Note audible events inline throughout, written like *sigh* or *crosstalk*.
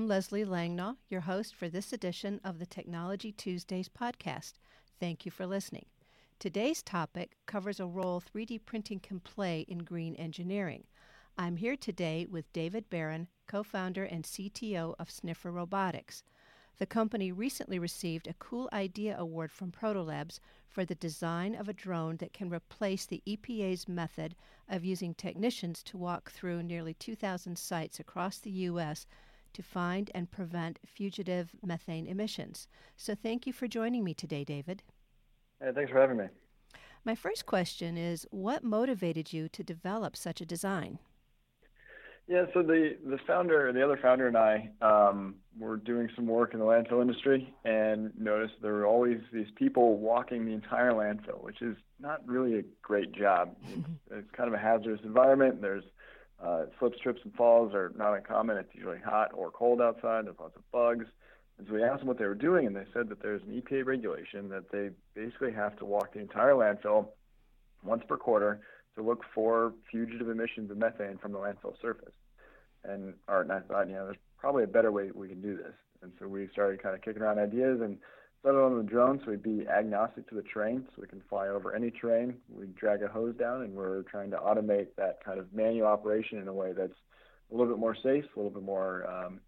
I'm Leslie Langnau, your host for this edition of the Technology Tuesdays podcast. Thank you for listening. Today's topic covers a role 3D printing can play in green engineering. I'm here today with David Barron, co founder and CTO of Sniffer Robotics. The company recently received a Cool Idea Award from Protolabs for the design of a drone that can replace the EPA's method of using technicians to walk through nearly 2,000 sites across the U.S. to find and prevent fugitive methane emissions. So, thank you for joining me today, David. Hey, thanks for having me. My first question is What motivated you to develop such a design? Yeah, so the the founder, the other founder, and I um, were doing some work in the landfill industry, and noticed there were always these people walking the entire landfill, which is not really a great job. *laughs* it's kind of a hazardous environment. There's uh, slips, trips, and falls are not uncommon. It's usually hot or cold outside. There's lots of bugs. And so we asked them what they were doing, and they said that there's an EPA regulation that they basically have to walk the entire landfill once per quarter to look for fugitive emissions of methane from the landfill surface. And or I thought, you know, there's probably a better way we can do this. And so we started kind of kicking around ideas and started on the drone so we'd be agnostic to the terrain so we can fly over any terrain. We drag a hose down and we're trying to automate that kind of manual operation in a way that's a little bit more safe, a little bit more um,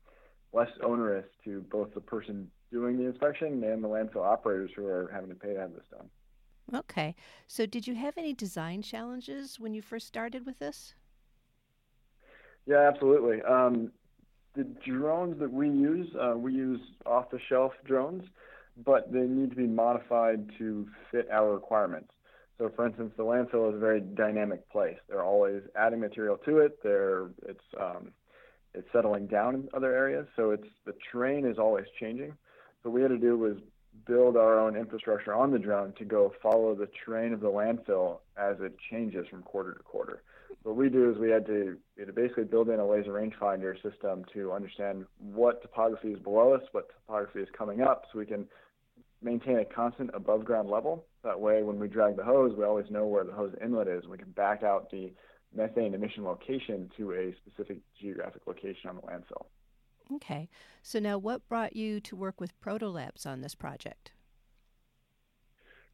less onerous to both the person doing the inspection and the landfill operators who are having to pay to have this done. Okay. So, did you have any design challenges when you first started with this? Yeah, absolutely. Um, the drones that we use, uh, we use off the shelf drones, but they need to be modified to fit our requirements. So, for instance, the landfill is a very dynamic place. They're always adding material to it. They're, it's, um, it's settling down in other areas. So, it's, the terrain is always changing. So, what we had to do was build our own infrastructure on the drone to go follow the terrain of the landfill as it changes from quarter to quarter. What we do is we had to, we had to basically build in a laser rangefinder system to understand what topography is below us, what topography is coming up, so we can maintain a constant above ground level. That way, when we drag the hose, we always know where the hose inlet is. We can back out the methane emission location to a specific geographic location on the landfill. Okay. So now what brought you to work with Proto Labs on this project?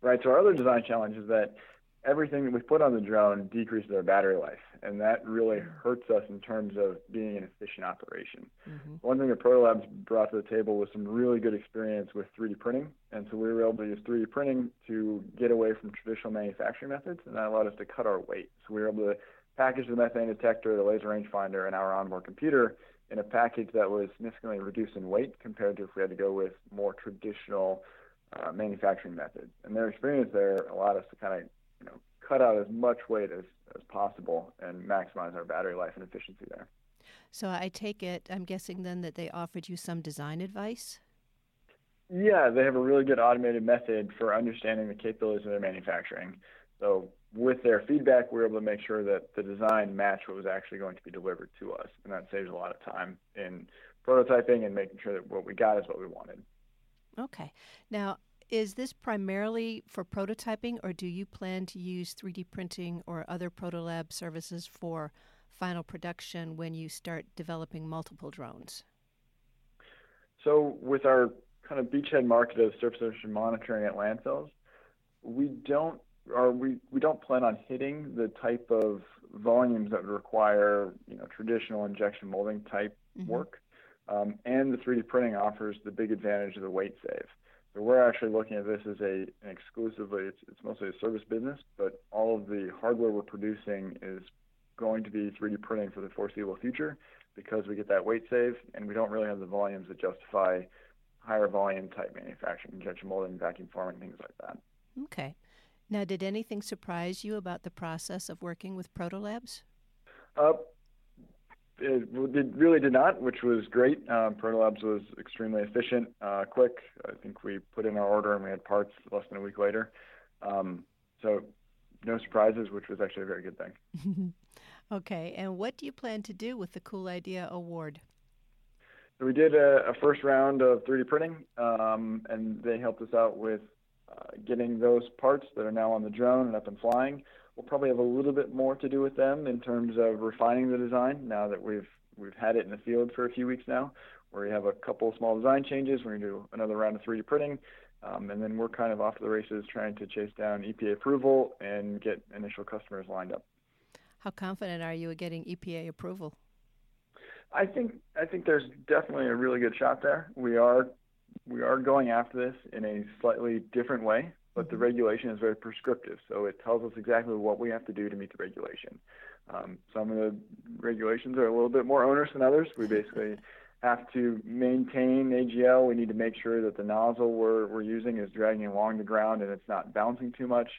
Right. So our other design challenge is that everything that we put on the drone decreases our battery life, and that really mm-hmm. hurts us in terms of being an efficient operation. Mm-hmm. One thing that Protolabs brought to the table was some really good experience with 3D printing, and so we were able to use 3D printing to get away from traditional manufacturing methods, and that allowed us to cut our weight. So we were able to package the methane detector, the laser rangefinder, and our onboard computer in a package that was significantly reduced in weight compared to if we had to go with more traditional uh, manufacturing methods. And their experience there allowed us to kind of you know cut out as much weight as, as possible and maximize our battery life and efficiency there. So I take it, I'm guessing then that they offered you some design advice? Yeah, they have a really good automated method for understanding the capabilities of their manufacturing. So with their feedback, we were able to make sure that the design matched what was actually going to be delivered to us, and that saves a lot of time in prototyping and making sure that what we got is what we wanted. Okay. Now, is this primarily for prototyping, or do you plan to use 3D printing or other Protolab services for final production when you start developing multiple drones? So, with our kind of beachhead market of surface emission monitoring at landfills, we don't or we, we don't plan on hitting the type of volumes that would require you know traditional injection molding type mm-hmm. work. Um, and the 3D printing offers the big advantage of the weight save. So we're actually looking at this as a an exclusively it's, it's mostly a service business, but all of the hardware we're producing is going to be 3D printing for the foreseeable future because we get that weight save and we don't really have the volumes that justify higher volume type manufacturing, injection molding, vacuum forming, things like that. Okay. Now, did anything surprise you about the process of working with Protolabs? Uh, it, it really did not, which was great. Um, Protolabs was extremely efficient, uh, quick. I think we put in our order and we had parts less than a week later. Um, so, no surprises, which was actually a very good thing. *laughs* okay, and what do you plan to do with the Cool Idea Award? So we did a, a first round of 3D printing, um, and they helped us out with uh, getting those parts that are now on the drone and up and flying. We'll probably have a little bit more to do with them in terms of refining the design now that we've we've had it in the field for a few weeks now, where we have a couple small design changes. We're going to do another round of 3D printing, um, and then we're kind of off to the races trying to chase down EPA approval and get initial customers lined up. How confident are you of getting EPA approval? I think I think there's definitely a really good shot there. We are we are going after this in a slightly different way, but the regulation is very prescriptive, so it tells us exactly what we have to do to meet the regulation. Um, some of the regulations are a little bit more onerous than others. We basically have to maintain AGL. We need to make sure that the nozzle we're, we're using is dragging along the ground and it's not bouncing too much.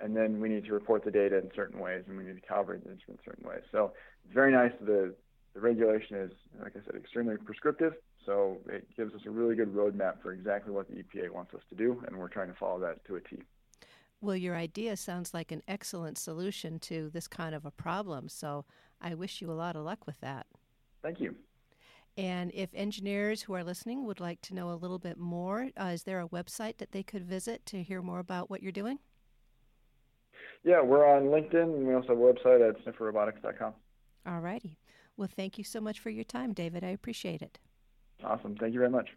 And then we need to report the data in certain ways and we need to calibrate the instrument in certain ways. So it's very nice. The, the regulation is, like I said, extremely prescriptive. So it gives us a really good roadmap for exactly what the EPA wants us to do, and we're trying to follow that to a T. Well, your idea sounds like an excellent solution to this kind of a problem. So I wish you a lot of luck with that. Thank you. And if engineers who are listening would like to know a little bit more, uh, is there a website that they could visit to hear more about what you're doing? Yeah, we're on LinkedIn, and we also have a website at snifferrobotics.com. All righty. Well, thank you so much for your time, David. I appreciate it. Awesome. Thank you very much.